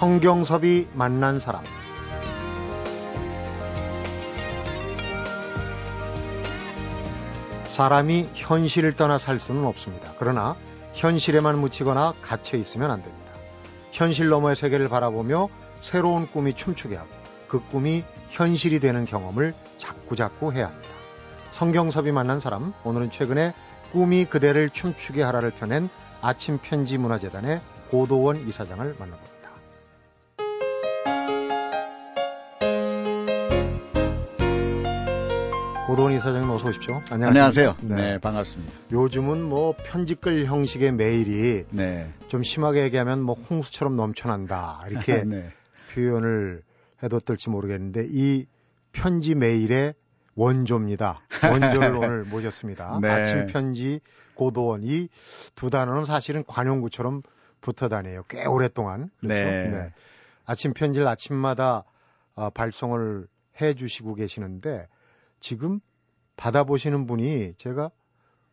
성경섭이 만난 사람 사람이 현실을 떠나 살 수는 없습니다. 그러나 현실에만 묻히거나 갇혀 있으면 안 됩니다. 현실 너머의 세계를 바라보며 새로운 꿈이 춤추게 하고 그 꿈이 현실이 되는 경험을 자꾸자꾸 해야 합니다. 성경섭이 만난 사람, 오늘은 최근에 꿈이 그대를 춤추게 하라를 펴낸 아침 편지 문화재단의 고도원 이사장을 만나봅니다. 고도원 이사장님 어서 오십시오. 안녕하세요. 네. 네. 반갑습니다. 요즘은 뭐 편집글 형식의 메일이 네. 좀 심하게 얘기하면 뭐 홍수처럼 넘쳐난다 이렇게 네. 표현을 해도 어떨지 모르겠는데 이 편지 메일의 원조입니다. 원조를 오늘 모셨습니다. 네. 아침 편지 고도원 이 두 단어는 사실은 관용구처럼 붙어 다녀요. 꽤 오랫동안. 그렇죠? 네. 네. 아침 편지를 아침마다 어, 발송을 해 주시고 계시는데 지금 받아보시는 분이 제가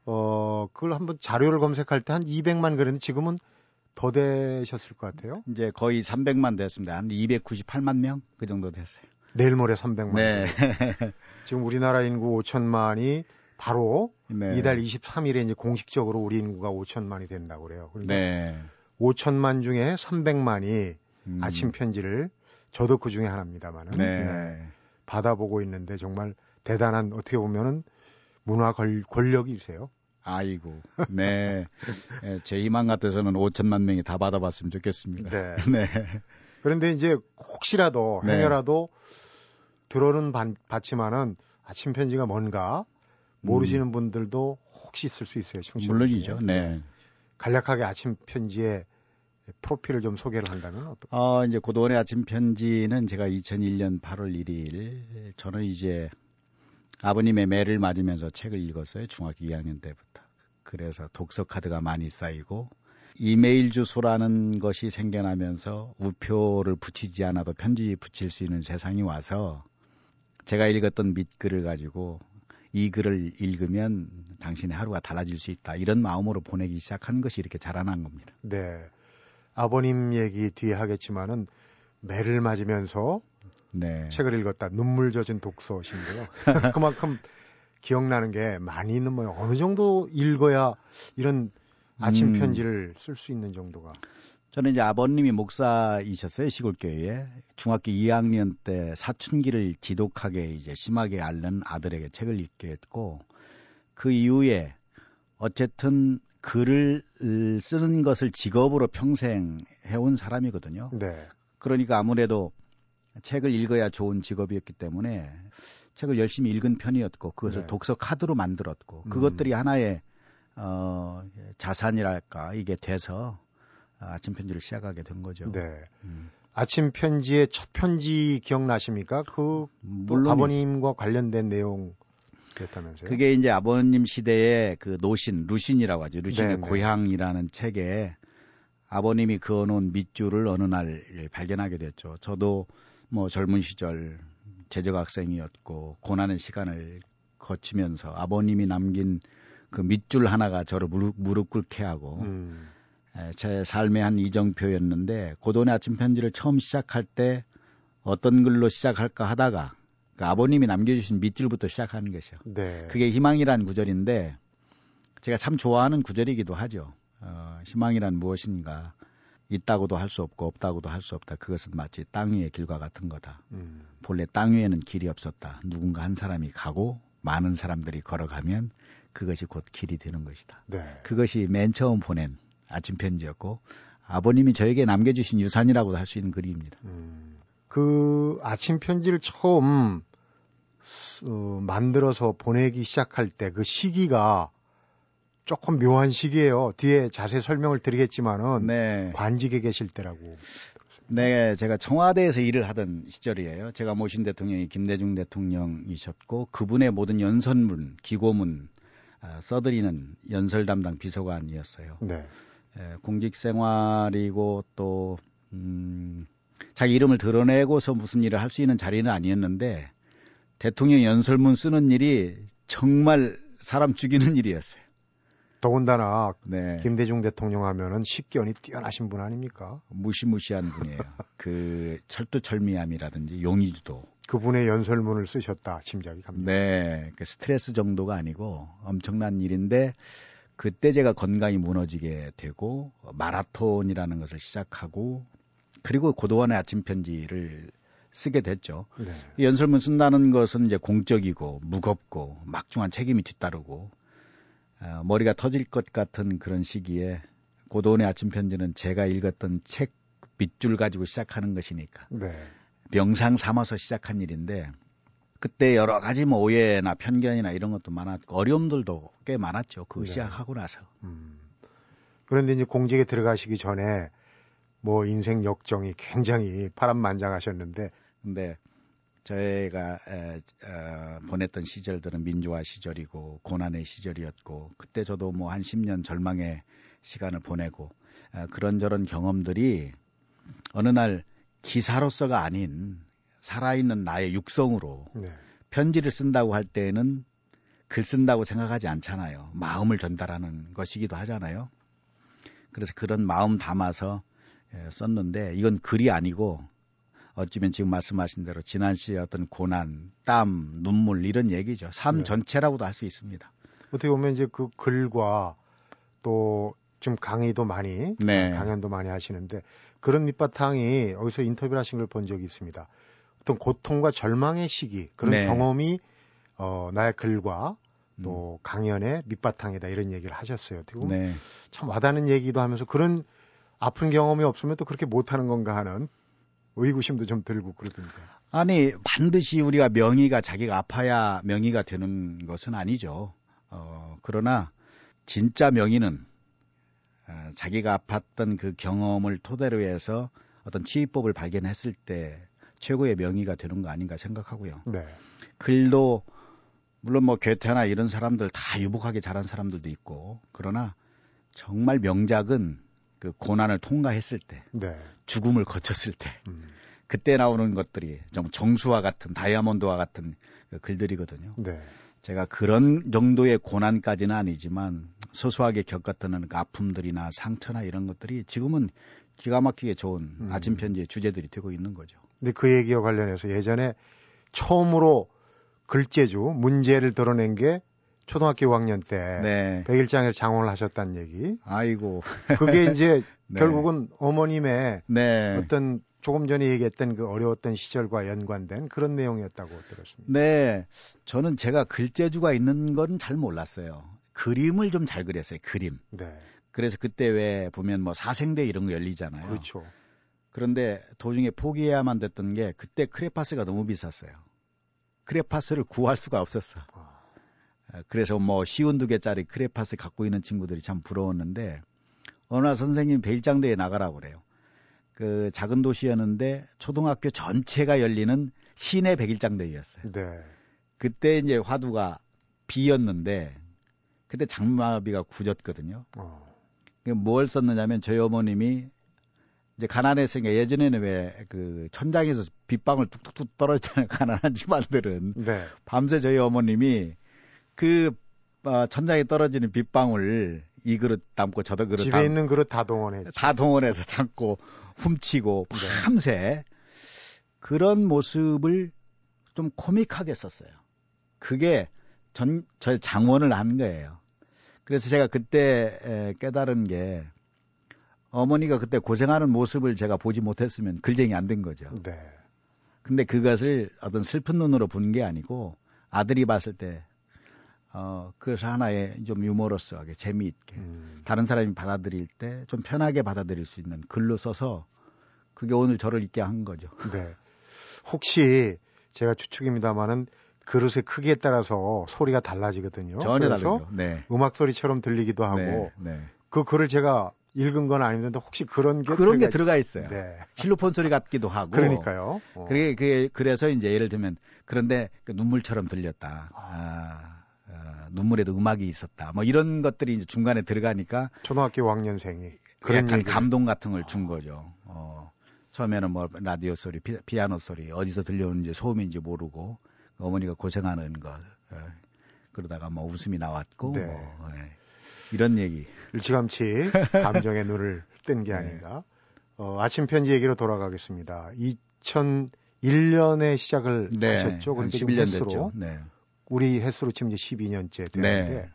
어 그걸 한번 자료를 검색할 때 한 200만 그랬는데 지금은 더 되셨을 것 같아요. 이제 거의 300만 됐습니다. 한 298만 명 그 정도 됐어요. 내일 모레 300만. 네. 지금 우리나라 인구 5천만이 바로 네. 이달 23일에 이제 공식적으로 우리 인구가 5천만이 된다고 그래요. 그러니까 네. 5천만 중에 300만이 음. 아침 편지를 저도 그 중에 하나입니다만은 네. 네. 받아보고 있는데 정말 대단한 어떻게 보면은 문화 권, 권력이세요. 아이고, 네. 네. 제 희망 같아서는 5천만 명이 다 받아봤으면 좋겠습니다. 네. 네. 그런데 이제 혹시라도 네. 행여라도 들어는 받지만은 아침 편지가 뭔가 모르시는 음. 분들도 혹시 있을 수 있어요. 청취자 물론이죠. 네. 간략하게 아침 편지에 프로필을 좀 소개를 한다면 어떨까요? 어, 이제 고도원의 아침 편지는 제가 2001년 8월 1일 저는 이제 아버님의 매를 맞으면서 책을 읽었어요. 중학교 2학년 때부터. 그래서 독서 카드가 많이 쌓이고 이메일 주소라는 것이 생겨나면서 우표를 붙이지 않아도 편지 붙일 수 있는 세상이 와서 제가 읽었던 밑글을 가지고 이 글을 읽으면 당신의 하루가 달라질 수 있다. 이런 마음으로 보내기 시작한 것이 이렇게 자라난 겁니다. 네. 아버님 얘기 뒤에 하겠지만은 매를 맞으면서 네. 책을 읽었다. 눈물 젖은 독서신데요. 그만큼 기억나는 게 많이는 뭐 어느 정도 읽어야 이런 아침 음. 편지를 쓸 수 있는 정도가. 저는 이제 아버님이 목사이셨어요 시골교회에 중학교 2학년 때 사춘기를 지독하게 이제 심하게 앓는 아들에게 책을 읽게 했고 그 이후에 어쨌든 글을 쓰는 것을 직업으로 평생 해온 사람이거든요. 네. 그러니까 아무래도 책을 읽어야 좋은 직업이었기 때문에 책을 열심히 읽은 편이었고 그것을 네. 독서 카드로 만들었고 음. 그것들이 하나의 어 자산이랄까 이게 돼서 아침 편지를 시작하게 된 거죠. 네. 음. 아침 편지의 첫 편지 기억나십니까? 그 물론 아버님과 관련된 내용 그랬다면서요? 그게 이제 아버님 시대의 그 노신 루신이라고 하죠. 루신의 네네. 고향이라는 책에 아버님이 그어놓은 밑줄을 어느 날 발견하게 됐죠. 저도 뭐 젊은 시절 제적 학생이었고 고난의 시간을 거치면서 아버님이 남긴 그 밑줄 하나가 저를 무릎, 무릎 꿇게 하고 음. 에, 제 삶의 한 이정표였는데 고돈의 아침 편지를 처음 시작할 때 어떤 글로 시작할까 하다가 그 아버님이 남겨주신 밑줄부터 시작하는 것이요. 네. 그게 희망이란 구절인데 제가 참 좋아하는 구절이기도 하죠. 어, 희망이란 무엇인가 있다고도 할 수 없고 없다고도 할 수 없다. 그것은 마치 땅 위의 길과 같은 거다. 음. 본래 땅 위에는 길이 없었다. 누군가 한 사람이 가고 많은 사람들이 걸어가면 그것이 곧 길이 되는 것이다. 네. 그것이 맨 처음 보낸 아침 편지였고 아버님이 저에게 남겨주신 유산이라고도 할 수 있는 글입니다. 음. 그 아침 편지를 처음 어, 만들어서 보내기 시작할 때 그 시기가 조금 묘한 시기예요. 뒤에 자세히 설명을 드리겠지만은 네. 관직에 계실 때라고. 네, 제가 청와대에서 일을 하던 시절이에요. 제가 모신 대통령이 김대중 대통령이셨고 그분의 모든 연설문, 기고문 아, 써드리는 연설 담당 비서관이었어요. 네. 에, 공직 생활이고 또 음, 자기 이름을 드러내고서 무슨 일을 할 수 있는 자리는 아니었는데 대통령 연설문 쓰는 일이 정말 사람 죽이는 일이었어요. 더군다나 네. 김대중 대통령 하면은 식견이 뛰어나신 분 아닙니까? 무시무시한 분이에요. 그 철두철미함이라든지 용의주도. 그분의 연설문을 쓰셨다 짐작이 갑니다. 네, 그 스트레스 정도가 아니고 엄청난 일인데 그때 제가 건강이 무너지게 되고 마라톤이라는 것을 시작하고 그리고 고도원의 아침 편지를 쓰게 됐죠. 네. 연설문 쓴다는 것은 이제 공적이고 무겁고 막중한 책임이 뒤따르고 어, 머리가 터질 것 같은 그런 시기에 고도원의 아침 편지는 제가 읽었던 책 밑줄 가지고 시작하는 것이니까 네. 명상 삼아서 시작한 일인데 그때 여러 가지 뭐 오해나 편견이나 이런 것도 많았고 어려움들도 꽤 많았죠. 그 네. 시작하고 나서. 음. 그런데 이제 공직에 들어가시기 전에 뭐 인생 역정이 굉장히 파란만장하셨는데 근데 저희가 에, 어, 보냈던 시절들은 민주화 시절이고 고난의 시절이었고 그때 저도 뭐 한 10년 절망의 시간을 보내고 어, 그런저런 경험들이 어느 날 기사로서가 아닌 살아있는 나의 육성으로 네. 편지를 쓴다고 할 때에는 글 쓴다고 생각하지 않잖아요. 마음을 전달하는 것이기도 하잖아요. 그래서 그런 마음 담아서 예, 썼는데 이건 글이 아니고 어찌면 지금 말씀하신 대로 지난 시의 어떤 고난, 땀, 눈물 이런 얘기죠. 삶 네. 전체라고도 할 수 있습니다. 어떻게 보면 이제 그 글과 또 좀 강의도 많이 네. 강연도 많이 하시는데 그런 밑바탕이 어디서 인터뷰를 하신 걸 본 적이 있습니다. 어떤 고통과 절망의 시기 그런 네. 경험이 어, 나의 글과 또 음. 강연의 밑바탕이다 이런 얘기를 하셨어요. 어떻게 보면 네. 참 와닿는 얘기도 하면서 그런 아픈 경험이 없으면 또 그렇게 못하는 건가 하는 의구심도 좀 들고 그러던데. 아니 반드시 우리가 명의가 자기가 아파야 명의가 되는 것은 아니죠. 어, 그러나 진짜 명의는 어, 자기가 아팠던 그 경험을 토대로 해서 어떤 치유법을 발견했을 때 최고의 명의가 되는 거 아닌가 생각하고요. 네. 글도 물론 뭐 괴테나 이런 사람들 다 유복하게 잘한 사람들도 있고 그러나 정말 명작은 그 고난을 통과했을 때, 네. 죽음을 거쳤을 때, 음. 그때 나오는 것들이 좀 정수와 같은 다이아몬드와 같은 그 글들이거든요. 네. 제가 그런 정도의 고난까지는 아니지만 소소하게 겪었던 그 아픔들이나 상처나 이런 것들이 지금은 기가 막히게 좋은 음. 아침 편지의 주제들이 되고 있는 거죠. 근데 그 얘기와 관련해서 예전에 처음으로 글재주 문제를 드러낸 게 초등학교 5학년 때 네. 백일장에서 장원을 하셨다는 얘기. 아이고. 그게 이제 네. 결국은 어머님의 네. 어떤 조금 전에 얘기했던 그 어려웠던 시절과 연관된 그런 내용이었다고 들었습니다. 네. 저는 제가 글재주가 있는 건 잘 몰랐어요. 그림을 좀 잘 그렸어요. 그림. 네. 그래서 그때 왜 보면 뭐 사생대 이런 거 열리잖아요. 그렇죠. 그런데 도중에 포기해야만 됐던 게 그때 크레파스가 너무 비쌌어요. 크레파스를 구할 수가 없었어. 아. 그래서 뭐 쉬운 두 개짜리 크레파스 갖고 있는 친구들이 참 부러웠는데 어느 날 선생님 배일장대에 나가라고 그래요. 그 작은 도시였는데 초등학교 전체가 열리는 시내 백일장대회였어요. 네. 그때 이제 화두가 비였는데 그때 장마비가 굳었거든요. 어. 뭘 썼느냐면 저희 어머님이 이제 가난했으니까 예전에는 왜 그 천장에서 빗방울 뚝뚝뚝 떨어지잖아요. 가난한 집안들은. 네. 밤새 저희 어머님이 그 어, 천장에 떨어지는 빗방울 이 그릇 담고 저도 그릇 집에 담, 있는 그릇 다 동원해 다 동원해서 담고 훔치고 네. 밤새 그런 모습을 좀 코믹하게 썼어요. 그게 전, 저 장원을 한 거예요. 그래서 제가 그때 에, 깨달은 게 어머니가 그때 고생하는 모습을 제가 보지 못했으면 글쟁이 안 된 거죠. 네. 근데 그것을 어떤 슬픈 눈으로 본게 아니고 아들이 봤을 때 어, 그래서 하나의 좀 유머러스하게 재미있게 음. 다른 사람이 받아들일 때 좀 편하게 받아들일 수 있는 글로 써서 그게 오늘 저를 있게 한 거죠. 네. 혹시 제가 추측입니다만은 그릇의 크기에 따라서 소리가 달라지거든요. 전혀 다르죠. 네. 음악 소리처럼 들리기도 하고 네, 네. 그 글을 제가 읽은 건 아닌데 혹시 그런 게 그런 들어가... 게 들어가 있어요. 네. 실로폰 소리 같기도 하고. 그러니까요. 어. 그게, 그게 그래서 이제 예를 들면 그런데 그 눈물처럼 들렸다. 아. 어, 눈물에도 음악이 있었다. 뭐 이런 것들이 이제 중간에 들어가니까 초등학교 5학년생이 그런 약간 얘기를... 감동 같은 걸 준 거죠. 어, 처음에는 뭐 라디오 소리, 피, 아노 소리 어디서 들려오는지 소음인지 모르고 어머니가 고생하는 것 예. 그러다가 뭐 웃음이 나왔고 네. 뭐, 예. 이런 얘기. 일찌감치 감정의 눈을 뜬게 네. 아닌가. 어, 아침 편지 얘기로 돌아가겠습니다. 2001년에 시작을 네, 하셨죠. 그러니까 11년 횟수로 네. 우리 횟수로 치면 이제 12년째 되는데 네.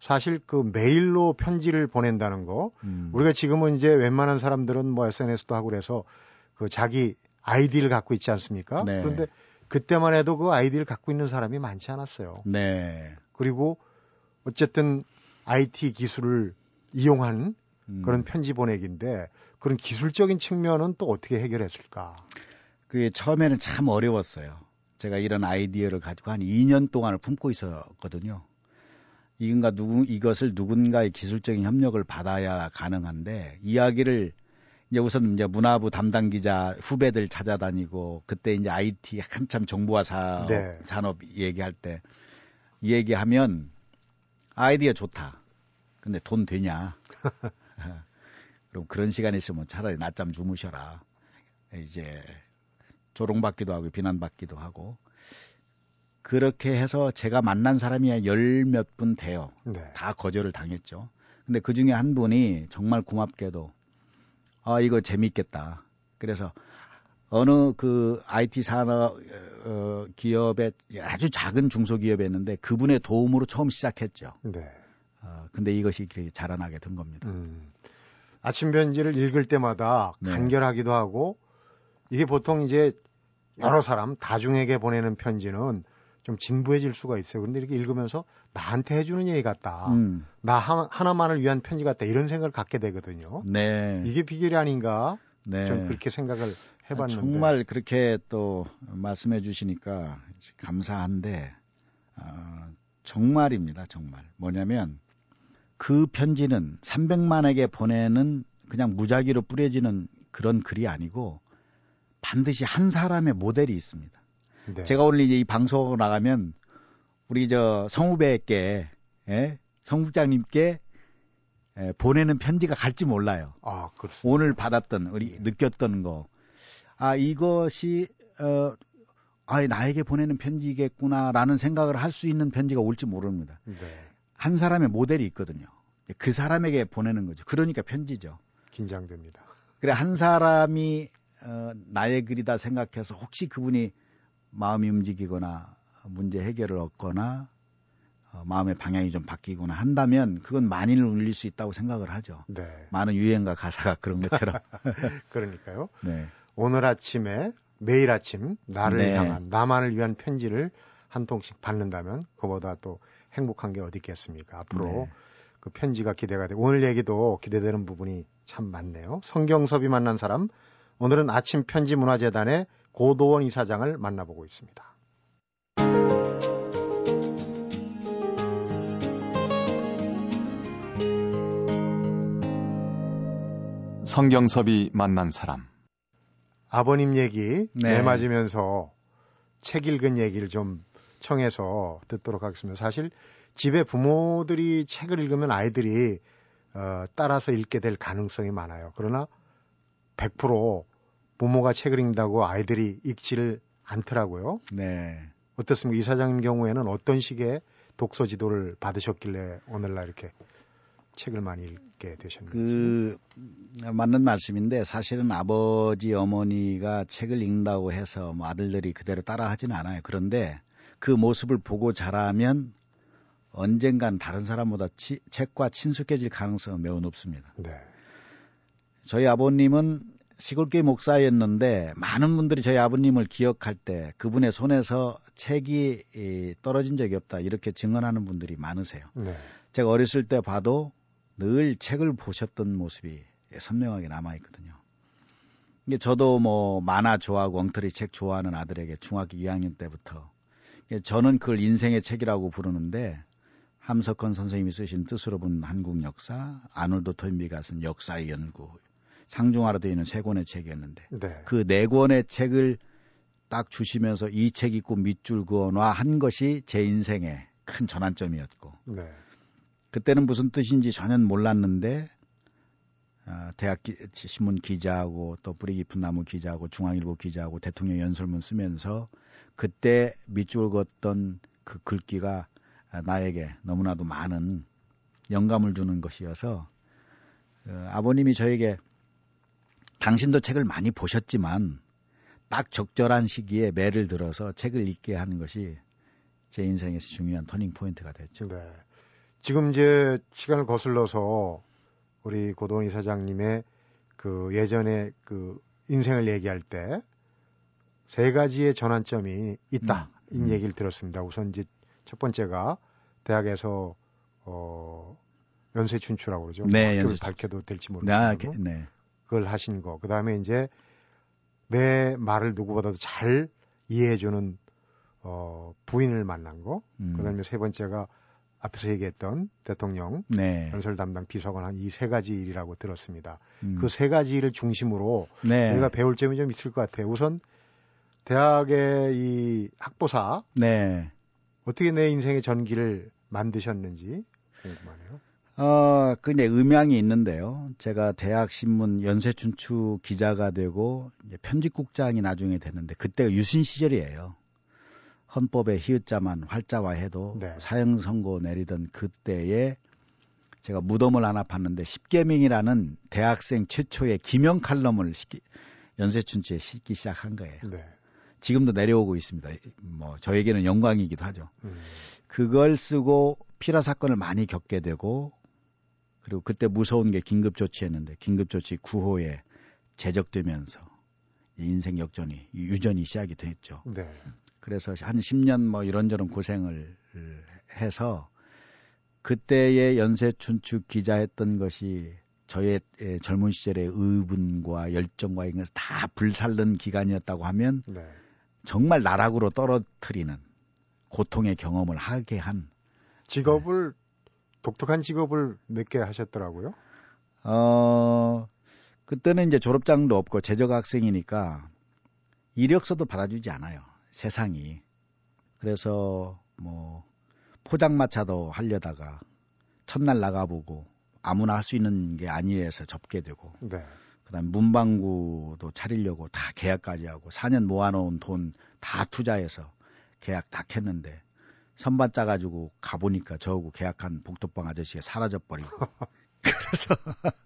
사실 그 메일로 편지를 보낸다는 거 음. 우리가 지금은 이제 웬만한 사람들은 뭐 SNS도 하고 그래서 그 자기 아이디를 갖고 있지 않습니까? 네. 그런데 그때만 해도 그 아이디를 갖고 있는 사람이 많지 않았어요. 네. 그리고 어쨌든 IT 기술을 이용한 음. 그런 편지 보내기인데 그런 기술적인 측면은 또 어떻게 해결했을까? 그게 처음에는 참 어려웠어요. 제가 이런 아이디어를 가지고 한 2년 동안을 품고 있었거든요. 이건가 누구 이것을 누군가의 기술적인 협력을 받아야 가능한데 이야기를 이제 우선 이제 문화부 담당 기자 후배들 찾아다니고 그때 이제 IT 한참 정보화 사업, 네. 산업 얘기할 때 얘기하면 아이디어 좋다. 근데 돈 되냐? 그럼 그런 시간 있으면 차라리 낮잠 주무셔라. 이제 조롱받기도 하고 비난받기도 하고 그렇게 해서 제가 만난 사람이 열 몇 분 돼요. 네. 다 거절을 당했죠. 근데 그 중에 한 분이 정말 고맙게도 아 이거 재밌겠다. 그래서 어느 그 IT 산업 어, 기업의 아주 작은 중소기업이었는데 그분의 도움으로 처음 시작했죠. 네. 어, 근데 이것이 자라나게 된 겁니다. 음. 아침 편지를 읽을 때마다 네. 간결하기도 하고 이게 보통 이제 여러 사람 다중에게 보내는 편지는 좀 진부해질 수가 있어요. 그런데 이렇게 읽으면서 나한테 해주는 얘기 같다. 음. 나 하나, 만을 위한 편지 같다. 이런 생각을 갖게 되거든요. 네. 이게 비결이 아닌가? 네. 좀 그렇게 생각을 해봤는데. 정말 그렇게 또 말씀해 주시니까 감사한데, 어, 정말입니다. 정말. 뭐냐면 그 편지는 300만에게 보내는 그냥 무작위로 뿌려지는 그런 글이 아니고 반드시 한 사람의 모델이 있습니다. 네. 제가 오늘 이제 이 방송 나가면 우리 저 성우배께 예? 성국장님께 예, 보내는 편지가 갈지 몰라요. 아, 그렇습니다. 오늘 받았던 우리 네. 느꼈던 거. 아, 이것이 어 아, 나에게 보내는 편지겠구나라는 생각을 할 수 있는 편지가 올지 모릅니다. 네. 한 사람의 모델이 있거든요. 그 사람에게 보내는 거죠. 그러니까 편지죠. 긴장됩니다. 그래 한 사람이 어, 나의 글이다 생각해서 혹시 그분이 마음이 움직이거나 문제 해결을 얻거나 어, 마음의 방향이 좀 바뀌거나 한다면 그건 만인을 울릴 수 있다고 생각을 하죠. 네. 많은 유행가 가사가 그런 것처럼. 그러니까요. 네. 오늘 아침에 매일 아침 나를 네. 향한 나만을 위한 편지를 한 통씩 받는다면 그보다 또 행복한 게 어디 있겠습니까? 앞으로 네. 그 편지가 기대가 되고 오늘 얘기도 기대되는 부분이 참 많네요. 성경섭이 만난 사람 오늘은 아침 편지 문화재단의 고도원 이사장을 만나보고 있습니다. 성경섭이 만난 사람 아버님 얘기 네. 내맞으면서 책 읽은 얘기를 좀 청해서 듣도록 하겠습니다. 사실 집에 부모들이 책을 읽으면 아이들이 어, 따라서 읽게 될 가능성이 많아요. 그러나 100% 부모가 책을 읽는다고 아이들이 읽지를 않더라고요. 네. 어떻습니까? 이사장님 경우에는 어떤 식의 독서 지도를 받으셨길래 오늘날 이렇게 책을 많이 읽게 되셨는지. 그 맞는 말씀인데 사실은 아버지 어머니가 책을 읽는다고 해서 뭐 아들들이 그대로 따라하지는 않아요. 그런데 그 모습을 보고 자라면 언젠간 다른 사람보다 치, 책과 친숙해질 가능성은 매우 높습니다. 네. 저희 아버님은 시골교회 목사였는데 많은 분들이 저희 아버님을 기억할 때 그분의 손에서 책이 떨어진 적이 없다 이렇게 증언하는 분들이 많으세요. 네. 제가 어렸을 때 봐도 늘 책을 보셨던 모습이 선명하게 남아 있거든요. 이게 저도 뭐 만화 좋아하고 엉터리 책 좋아하는 아들에게 중학교 2학년 때부터 저는 그걸 인생의 책이라고 부르는데 함석헌 선생님이 쓰신 뜻으로 본 한국 역사, 아놀드 토인비가 쓴 역사의 연구, 상중하로 되어 있는 세 권의 책이었는데 네. 그네 권의 책을 딱 주시면서 이 책 읽고 밑줄 그어놔 한 것이 제 인생의 큰 전환점이었고 네. 그때는 무슨 뜻인지 전혀 몰랐는데 어, 대학 기, 신문 기자하고 또 뿌리 깊은 나무 기자하고 중앙일보 기자하고 대통령 연설문 쓰면서 그때 밑줄 그었던 그 글귀가 나에게 너무나도 많은 영감을 주는 것이어서 어, 아버님이 저에게 당신도 책을 많이 보셨지만 딱 적절한 시기에 매를 들어서 책을 읽게 하는 것이 제 인생에서 중요한 터닝 포인트가 됐죠. 네. 지금 이제 시간을 거슬러서 우리 고동희 사장님의 그 예전에 그 인생을 얘기할 때 세 가지의 전환점이 있다. 음. 이 음. 얘기를 들었습니다. 우선 이제 첫 번째가 대학에서 어 연쇄 춘추라고 그러죠. 네, 연쇄 밝혀도 될지 모르겠고 아, 네. 그걸 하신 거. 그 다음에 이제 내 말을 누구보다도 잘 이해해주는 어, 부인을 만난 거. 음. 그 다음에 세 번째가 앞에서 얘기했던 대통령 네. 연설 담당 비서관 한 이 세 가지 일이라고 들었습니다. 음. 그세 가지 일을 중심으로 네. 우리가 배울 점이 좀 있을 것 같아요. 우선 대학의 이 학보사 네. 어떻게 내 인생의 전기를 만드셨는지 궁금하네요. 어, 그 이제 음향이 있는데요. 제가 대학 신문 연쇄춘추 기자가 되고 이제 편집국장이 나중에 됐는데 그때가 유신 시절이에요. 헌법에 히읗자만 활자화해도 네. 사형 선고 내리던 그때에 제가 무덤을 하나 봤는데 십계명이라는 대학생 최초의 기명 칼럼을 시키, 연쇄춘추에 싣기 시작한 거예요. 네. 지금도 내려오고 있습니다. 뭐 저에게는 영광이기도 하죠. 음. 그걸 쓰고 피라 사건을 많이 겪게 되고 그리고 그때 무서운 게 긴급조치였는데 긴급조치 9호에 제적되면서 인생 역전이 유전이 시작이 됐죠. 네. 그래서 한 10년 뭐 이런저런 고생을 해서 그때의 연쇄춘추 기자했던 것이 저의 젊은 시절의 의분과 열정과 이런 것을 다 불살른 기간이었다고 하면 네. 정말 나락으로 떨어뜨리는 고통의 경험을 하게 한 직업을 네. 독특한 직업을 몇 개 하셨더라고요. 어, 그때는 이제 졸업장도 없고 재적 학생이니까 이력서도 받아주지 않아요. 세상이. 그래서 뭐 포장마차도 하려다가 첫날 나가보고 아무나 할 수 있는 게 아니어서 접게 되고 네. 그다음 문방구도 차리려고 다 계약까지 하고 4년 모아놓은 돈 다 투자해서 계약 다 했는데 선반 짜가지고 가보니까 저하고 계약한 복도방 아저씨가 사라져버리고. 그래서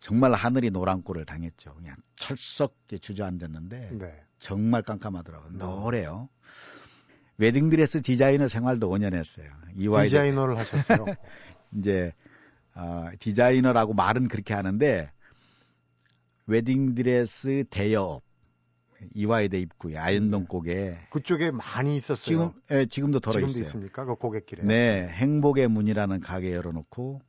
정말 하늘이 노란 꼴을 당했죠. 그냥 철썩하게 주저앉았는데 네. 정말 깜깜하더라고요. 네. 노래요. 웨딩드레스 디자이너 생활도 5년 했어요. 이와이 디자이너를 하셨어요? 이제 어, 디자이너라고 말은 그렇게 하는데 웨딩드레스 대여업 이화여대 입구에 아현동 고개 그쪽에 많이 있었어요. 지금 예, 지금도 돌아 지금도 있어요. 있습니까? 그 고갯길에. 네, 행복의 문이라는 가게 열어놓고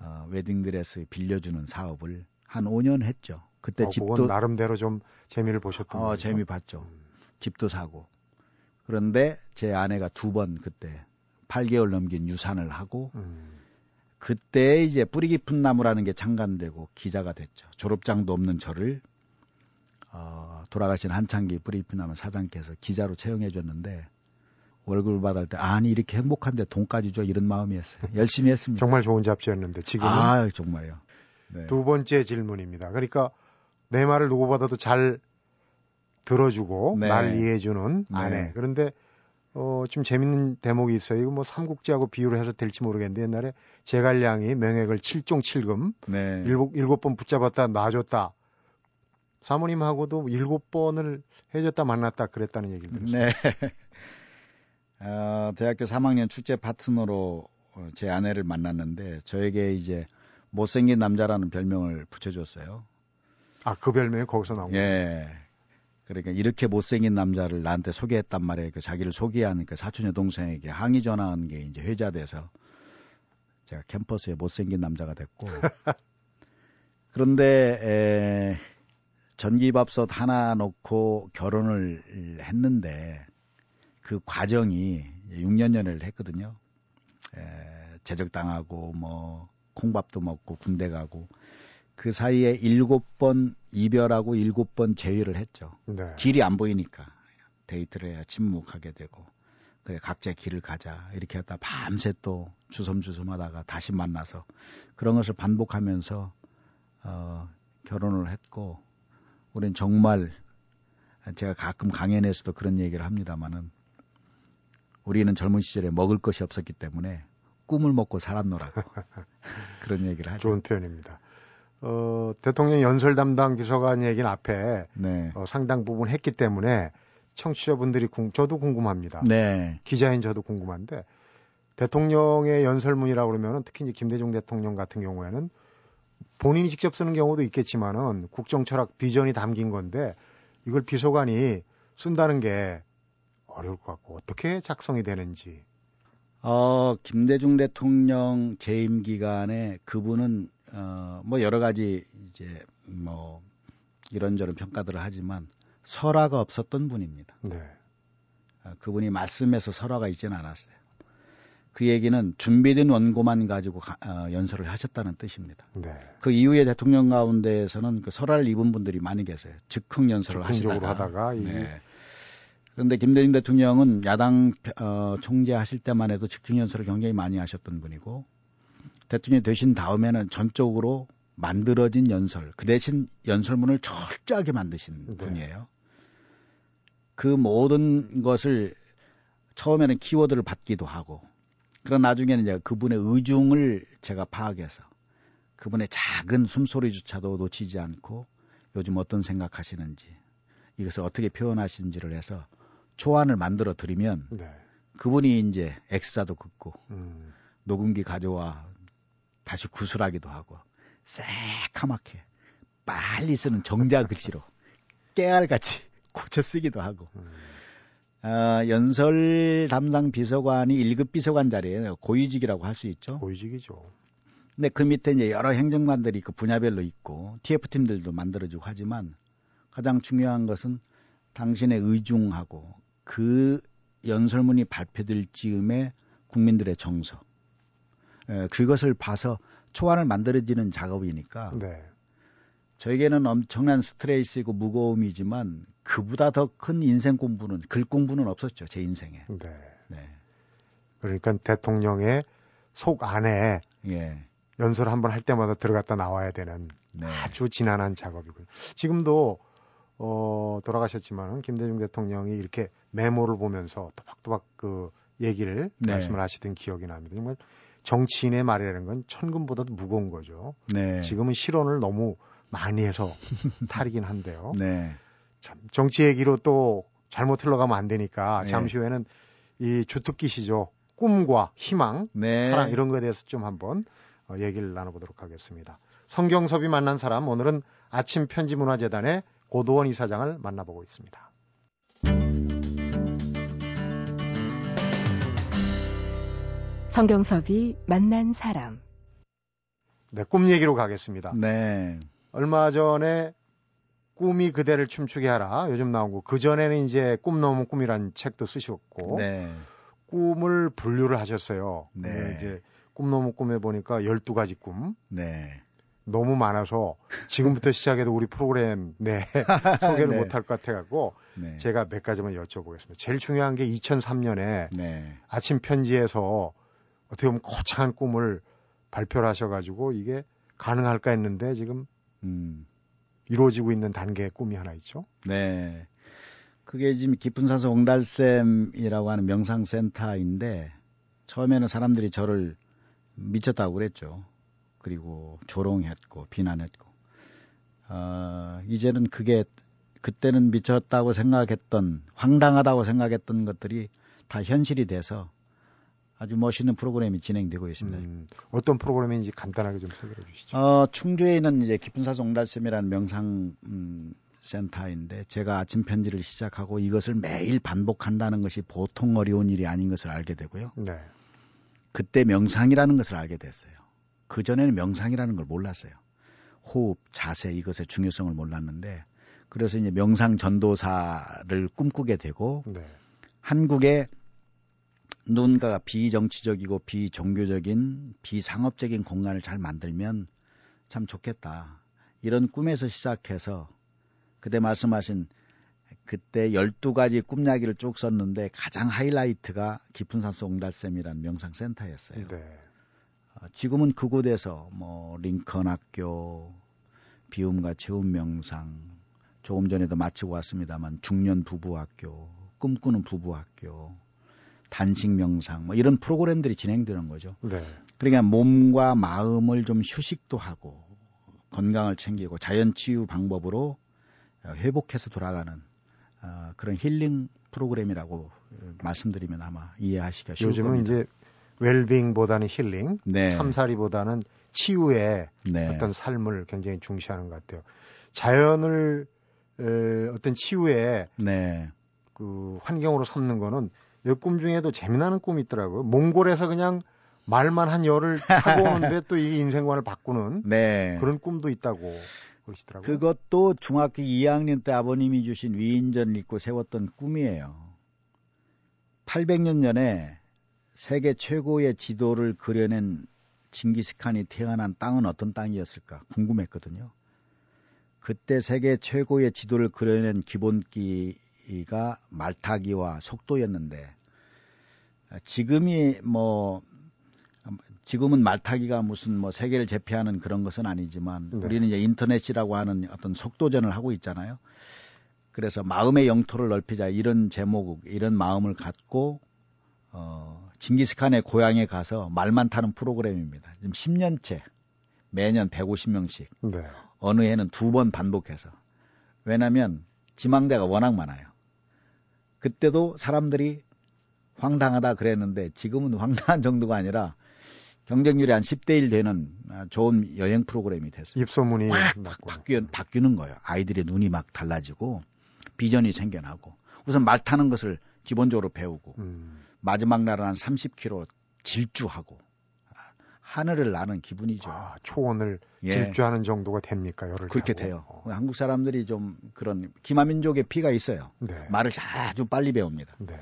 어, 웨딩드레스 빌려주는 사업을 한 5년 했죠. 그때 어, 집도 나름대로 좀 재미를 보셨던 어, 거죠? 재미 봤죠. 음. 집도 사고. 그런데 제 아내가 두 번 그때 8개월 넘긴 유산을 하고 음. 그때 이제 뿌리 깊은 나무라는 게 창간되고 기자가 됐죠. 졸업장도 없는 저를 어, 돌아가신 한창기 브리핑하면 사장께서 기자로 채용해 줬는데 월급을 받을 때 아니 이렇게 행복한데 돈까지 줘 이런 마음이었어요. 열심히 했습니다. 정말 좋은 잡지였는데 지금은 아 정말요. 네. 두 번째 질문입니다. 그러니까 내 말을 누구보다도 잘 들어주고 네. 날 이해해주는 네. 아내. 그런데 어, 좀 재밌는 대목이 있어요. 이거 뭐 삼국지하고 비유를 해서 될지 모르겠는데 옛날에 제갈량이 명액을 7종 7금 네. 일곱 일곱 번 붙잡았다 놔줬다. 사모님하고도 일곱 번을 헤어졌다 만났다 그랬다는 얘기를 들었어요. 네. 어, 대학교 3학년 출제 파트너로 어, 제 아내를 만났는데 저에게 이제 못생긴 남자라는 별명을 붙여줬어요. 아, 그 별명이 거기서 나온 거예요? 예. 그러니까 이렇게 못생긴 남자를 나한테 소개했단 말이에요. 그 자기를 소개하는 그 사촌 여동생에게 항의 전화한 게 이제 회자돼서 제가 캠퍼스에 못생긴 남자가 됐고 그런데 에, 전기밥솥 하나 놓고 결혼을 했는데 그 과정이 6년 연애를 했거든요. 에, 제적당하고 뭐 콩밥도 먹고 군대 가고 그 사이에 일곱 번 이별하고 일곱 번 재회를 했죠. 네. 길이 안 보이니까 데이트를 해야 침묵하게 되고 그래 각자 길을 가자 이렇게 했다 밤새 또 주섬주섬하다가 다시 만나서 그런 것을 반복하면서 어, 결혼을 했고 우리는 정말 제가 가끔 강연에서도 그런 얘기를 합니다만은 우리는 젊은 시절에 먹을 것이 없었기 때문에 꿈을 먹고 살았노라고 그런 얘기를 하죠. 좋은 표현입니다. 어, 대통령 연설 담당 비서관 얘기는 앞에 네. 어, 상당 부분 했기 때문에 청취자분들이 궁, 저도 궁금합니다. 네. 기자인 저도 궁금한데 대통령의 연설문이라고 그러면은 특히 이제 김대중 대통령 같은 경우에는 본인이 직접 쓰는 경우도 있겠지만은 국정 철학 비전이 담긴 건데 이걸 비서관이 쓴다는 게 어려울 것 같고 어떻게 작성이 되는지. 어, 김대중 대통령 재임 기간에 그분은 어, 뭐 여러 가지 이제 뭐 이런저런 평가들을 하지만 설화가 없었던 분입니다. 네. 어, 그분이 말씀에서 설화가 있지는 않았어요. 그 얘기는 준비된 원고만 가지고 가, 어, 연설을 하셨다는 뜻입니다. 네. 그 이후에 대통령 가운데에서는 그 설화를 입은 분들이 많이 계세요. 즉흥 연설을 하시다가. 하다가 네. 그런데 김대중 대통령은 야당 어, 총재 하실 때만 해도 즉흥 연설을 굉장히 많이 하셨던 분이고 대통령이 되신 다음에는 전적으로 만들어진 연설, 그 대신 연설문을 철저하게 만드신 네. 분이에요. 그 모든 것을 처음에는 키워드를 받기도 하고, 그런 나중에는 이제 그분의 의중을 제가 파악해서 그분의 작은 숨소리조차도 놓치지 않고 요즘 어떤 생각하시는지 이것을 어떻게 표현하시는지를 해서 초안을 만들어 드리면 네. 그분이 이제 엑사도 긋고 음. 녹음기 가져와 다시 구술하기도 하고 새카맣게 빨리 쓰는 정자 글씨로 깨알같이 고쳐 쓰기도 하고 음. 어, 연설 담당 비서관이 1급 비서관 자리에 고위직이라고 할 수 있죠. 고위직이죠. 근데 그 밑에 이제 여러 행정관들이 그 분야별로 있고 TF팀들도 만들어주고 하지만 가장 중요한 것은 당신의 의중하고 그 연설문이 발표될 즈음에 국민들의 정서 에, 그것을 봐서 초안을 만들어지는 작업이니까 네. 저에게는 엄청난 스트레스이고 무거움이지만 그보다 더 큰 인생 공부는 글 공부는 없었죠 제 인생에. 네. 네. 그러니까 대통령의 속 안에 예. 연설 한번 할 때마다 들어갔다 나와야 되는 네. 아주 지난한 작업이고요. 지금도 어, 돌아가셨지만 김대중 대통령이 이렇게 메모를 보면서 또박또박 그 얘기를 네. 말씀을 하시던 기억이 납니다. 정말 정치인의 말이라는 건 천금보다도 무거운 거죠. 네. 지금은 실언을 너무 많이 해서 탈이긴 한데요. 네. 참 정치 얘기로 또 잘못 흘러가면 안 되니까 네. 잠시 후에는 이 주특기시죠. 꿈과 희망, 네. 사랑 이런 거에 대해서 좀 한번 어, 얘기를 나눠보도록 하겠습니다. 성경섭이 만난 사람 오늘은 아침 편지 문화재단의 고도원 이사장을 만나보고 있습니다. 성경섭이 만난 사람. 네, 꿈 얘기로 가겠습니다. 네. 얼마 전에 꿈이 그대를 춤추게 하라 요즘 나온 거. 그 전에는 이제 꿈 넘은 꿈이란 책도 쓰셨고 네. 꿈을 분류를 하셨어요. 네. 이제 꿈 넘은 꿈에 보니까 12가지 꿈. 네. 너무 많아서 지금부터 시작해도 우리 프로그램 네 소개를 네. 못할 것 같아갖고 네. 제가 몇 가지만 여쭤보겠습니다. 제일 중요한 게 2003년에 네. 아침 편지에서 어떻게 보면 거창한 꿈을 발표를 하셔가지고 이게 가능할까 했는데 지금 음, 이루어지고 있는 단계의 꿈이 하나 있죠. 네. 그게 지금 깊은 산소 옹달샘이라고 하는 명상센터인데 처음에는 사람들이 저를 미쳤다고 그랬죠. 그리고 조롱했고 비난했고 어, 이제는 그게 그때는 미쳤다고 생각했던 황당하다고 생각했던 것들이 다 현실이 돼서 아주 멋있는 프로그램이 진행되고 있습니다. 음, 어떤 프로그램인지 간단하게 좀 소개해 주시죠. 어, 충주에 있는 이제 깊은 사송달샘이라는 명상 음, 센터인데 제가 아침 편지를 시작하고 이것을 매일 반복한다는 것이 보통 어려운 일이 아닌 것을 알게 되고요. 네. 그때 명상이라는 것을 알게 됐어요. 그 전에는 명상이라는 걸 몰랐어요. 호흡, 자세 이것의 중요성을 몰랐는데 그래서 이제 명상 전도사를 꿈꾸게 되고 네. 한국의 누군가가 비정치적이고 비종교적인 비상업적인 공간을 잘 만들면 참 좋겠다. 이런 꿈에서 시작해서 그때 말씀하신 그때 12가지 꿈야기를 쭉 썼는데 가장 하이라이트가 깊은 산소 옹달샘이라는 명상센터였어요. 네. 어, 지금은 그곳에서 뭐 링컨 학교, 비움과 체험 명상, 조금 전에도 마치고 왔습니다만 중년 부부 학교, 꿈꾸는 부부 학교, 단식 명상 뭐 이런 프로그램들이 진행되는 거죠. 네. 그러니까 몸과 마음을 좀 휴식도 하고 건강을 챙기고 자연 치유 방법으로 회복해서 돌아가는 어, 그런 힐링 프로그램이라고 말씀드리면 아마 이해하시기가 쉬울 요즘은 겁니다. 이제 웰빙보다는 힐링, 네. 참사리보다는 치유의 네. 어떤 삶을 굉장히 중시하는 것 같아요. 자연을 에, 어떤 치유의 네. 그 환경으로 삼는 거는 여꿈 중에도 재미나는 꿈이 있더라고요. 몽골에서 그냥 말만 한 열을 타고 오는데 또 이 인생관을 바꾸는 네. 그런 꿈도 있다고 그러시더라고요. 그것도 중학교 2학년 때 아버님이 주신 위인전을 입고 세웠던 꿈이에요. 800년 전에 세계 최고의 지도를 그려낸 징기스칸이 태어난 땅은 어떤 땅이었을까 궁금했거든요. 그때 세계 최고의 지도를 그려낸 기본기가 말타기와 속도였는데 지금이 뭐 지금은 말타기가 무슨 뭐 세계를 제패하는 그런 것은 아니지만 네. 우리는 이제 인터넷이라고 하는 어떤 속도전을 하고 있잖아요. 그래서 마음의 영토를 넓히자 이런 제목, 이런 마음을 갖고 어, 징기스칸의 고향에 가서 말만 타는 프로그램입니다. 지금 10년째 매년 150명씩 네. 어느 해는 두 번 반복해서 왜냐하면 지망자가 워낙 많아요. 그때도 사람들이 황당하다 그랬는데 지금은 황당한 정도가 아니라 경쟁률이 한 10대 1 되는 좋은 여행 프로그램이 됐어요. 입소문이 확, 확 바뀌, 바뀌는 거예요. 아이들의 눈이 막 달라지고 비전이 생겨나고 우선 말 타는 것을 기본적으로 배우고 음. 마지막 날은 한 30km 질주하고 하늘을 나는 기분이죠. 아, 초원을 예. 질주하는 정도가 됩니까? 열을 그렇게 타고. 돼요. 어. 한국 사람들이 좀 그런 기마민족의 피가 있어요. 네. 말을 아주 빨리 배웁니다. 네.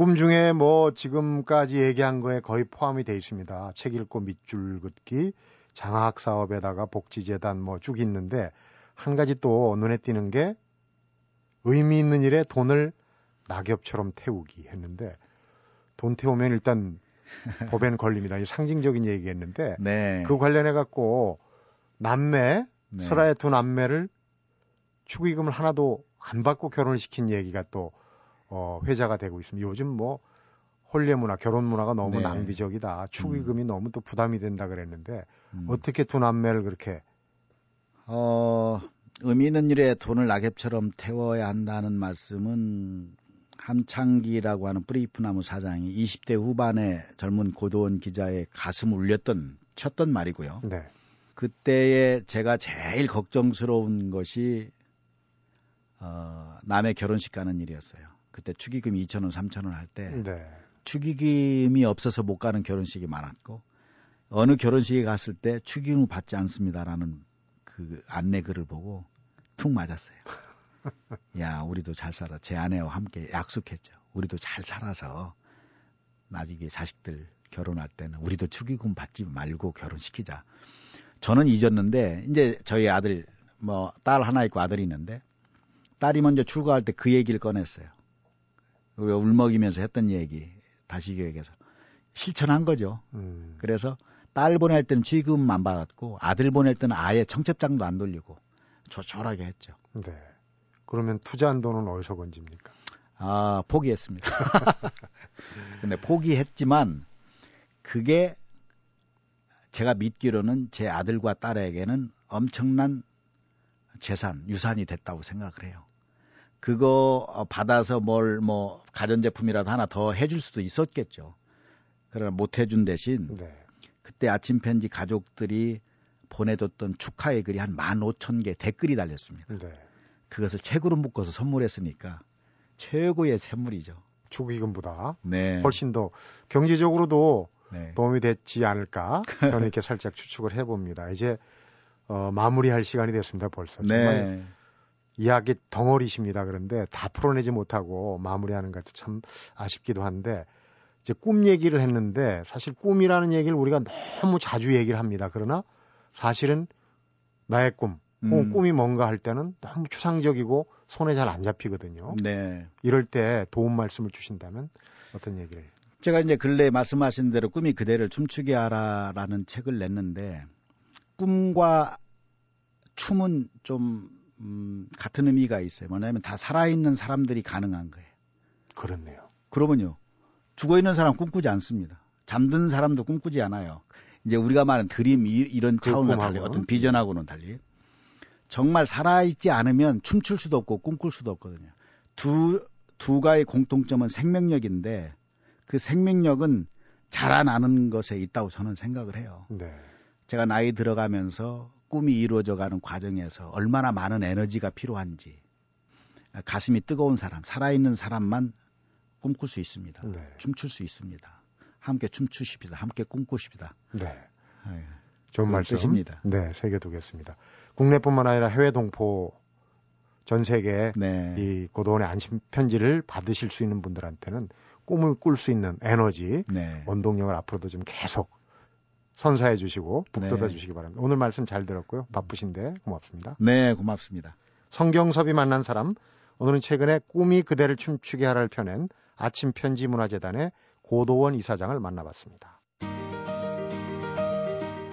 꿈 중에 뭐 지금까지 얘기한 거에 거의 포함이 돼 있습니다. 책 읽고 밑줄 긋기, 장학 사업에다가 복지재단 뭐 쭉 있는데 한 가지 또 눈에 띄는 게 의미 있는 일에 돈을 낙엽처럼 태우기 했는데 돈 태우면 일단 법엔 걸립니다. 이 상징적인 얘기했는데 네. 그 관련해 갖고 남매 네. 스라의 두 남매를 축의금을 하나도 안 받고 결혼을 시킨 얘기가 또 어, 회자가 되고 있습니다. 요즘 뭐 홀례 문화, 결혼 문화가 너무 네. 낭비적이다. 축의금이 음. 너무 또 부담이 된다 그랬는데 음. 어떻게 두 남매를 그렇게 어, 의미 있는 일에 돈을 낙엽처럼 태워야 한다는 말씀은 함창기라고 하는 뿌리프나무 사장이 20대 후반의 젊은 고도원 기자의 가슴 울렸던 쳤던 말이고요. 네. 그때에 제가 제일 걱정스러운 것이 어, 남의 결혼식 가는 일이었어요. 그때 축의금 2천 원, 3천 원 할때 네. 축의금이 없어서 못 가는 결혼식이 많았고 어느 결혼식에 갔을 때 축의금 받지 않습니다라는 그 안내 글을 보고 툭 맞았어요. 야, 우리도 잘 살아. 제 아내와 함께 약속했죠. 우리도 잘 살아서 나중에 자식들 결혼할 때는 우리도 축의금 받지 말고 결혼시키자. 저는 잊었는데 이제 저희 아들 뭐 딸 하나 있고 아들이 있는데 딸이 먼저 출가할 때 그 얘기를 꺼냈어요. 우리가 울먹이면서 했던 얘기 다시 기억해서 실천한 거죠. 음. 그래서 딸 보낼 때는 지금만 받았고 아들 보낼 때는 아예 청첩장도 안 돌리고 조촐하게 했죠. 네. 그러면 투자한 돈은 어디서 건집니까? 아 포기했습니다. 근데 포기했지만 그게 제가 믿기로는 제 아들과 딸에게는 엄청난 재산, 유산이 됐다고 생각을 해요. 그거 받아서 뭘 뭐 가전제품이라도 하나 더 해줄 수도 있었겠죠. 그러나 못 해준 대신 네. 그때 아침 편지 가족들이 보내줬던 축하의 글이 한 15,000개 댓글이 달렸습니다. 네. 그것을 책으로 묶어서 선물했으니까 최고의 선물이죠. 축의금보다 네. 훨씬 더 경제적으로도 네. 도움이 됐지 않을까 저는 이렇게 살짝 추측을 해봅니다. 이제 어, 마무리할 시간이 됐습니다. 벌써. 네. 이야기 덩어리십니다. 그런데 다 풀어내지 못하고 마무리하는 것도 참 아쉽기도 한데 이제 꿈 얘기를 했는데 사실 꿈이라는 얘기를 우리가 너무 자주 얘기를 합니다. 그러나 사실은 나의 꿈, 음. 꿈이 뭔가 할 때는 너무 추상적이고 손에 잘 안 잡히거든요. 네. 이럴 때 도움 말씀을 주신다면 어떤 얘기를? 제가 이제 근래 말씀하신 대로 꿈이 그대를 춤추게 하라라는 책을 냈는데 꿈과 춤은 좀 음, 같은 의미가 있어요. 뭐냐면 다 살아있는 사람들이 가능한 거예요. 그렇네요. 그러면요. 죽어 있는 사람 꿈꾸지 않습니다. 잠든 사람도 꿈꾸지 않아요. 이제 우리가 말하는 드림 이런 그 차원과 달리 어떤 비전하고는 달리 정말 살아있지 않으면 춤출 수도 없고 꿈꿀 수도 없거든요. 두, 두 가의 공통점은 생명력인데 그 생명력은 자라나는 것에 있다고 저는 생각을 해요. 네. 제가 나이 들어가면서 꿈이 이루어져 가는 과정에서 얼마나 많은 에너지가 필요한지 가슴이 뜨거운 사람, 살아있는 사람만 꿈꿀 수 있습니다. 네. 춤출 수 있습니다. 함께 춤추십시다. 함께 꿈꾸십시다. 네. 네. 좋은 말씀입니다. 네, 새겨두겠습니다. 국내뿐만 아니라 해외 동포 전 세계 네. 이 고도원의 안심 편지를 받으실 수 있는 분들한테는 꿈을 꿀 수 있는 에너지, 네. 원동력을 앞으로도 좀 계속 선사해 주시고 북돋아 네. 주시기 바랍니다. 오늘 말씀 잘 들었고요. 바쁘신데 고맙습니다. 네, 고맙습니다. 성경섭이 만난 사람 오늘은 최근에 꿈이 그대를 춤추게 하라를 펴낸 아침 편지 문화재단의 고도원 이사장을 만나봤습니다.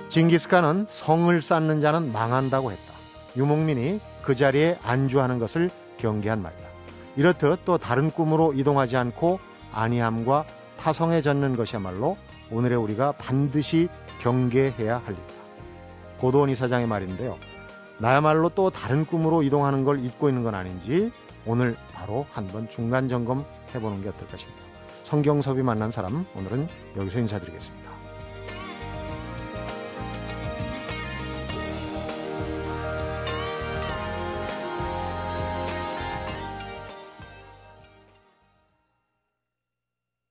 징기스칸은 성을 쌓는 자는 망한다고 했다. 유목민이 그 자리에 안주하는 것을 경계한 말이다. 이렇듯 또 다른 꿈으로 이동하지 않고 안이함과 타성에 젖는 것이야말로 오늘의 우리가 반드시 경계해야 할 일이다. 고도원 이사장의 말인데요. 나야말로 또 다른 꿈으로 이동하는 걸 잊고 있는 건 아닌지 오늘 바로 한번 중간 점검 해보는 게 어떨까 싶네요. 성경섭이 만난 사람 오늘은 여기서 인사드리겠습니다.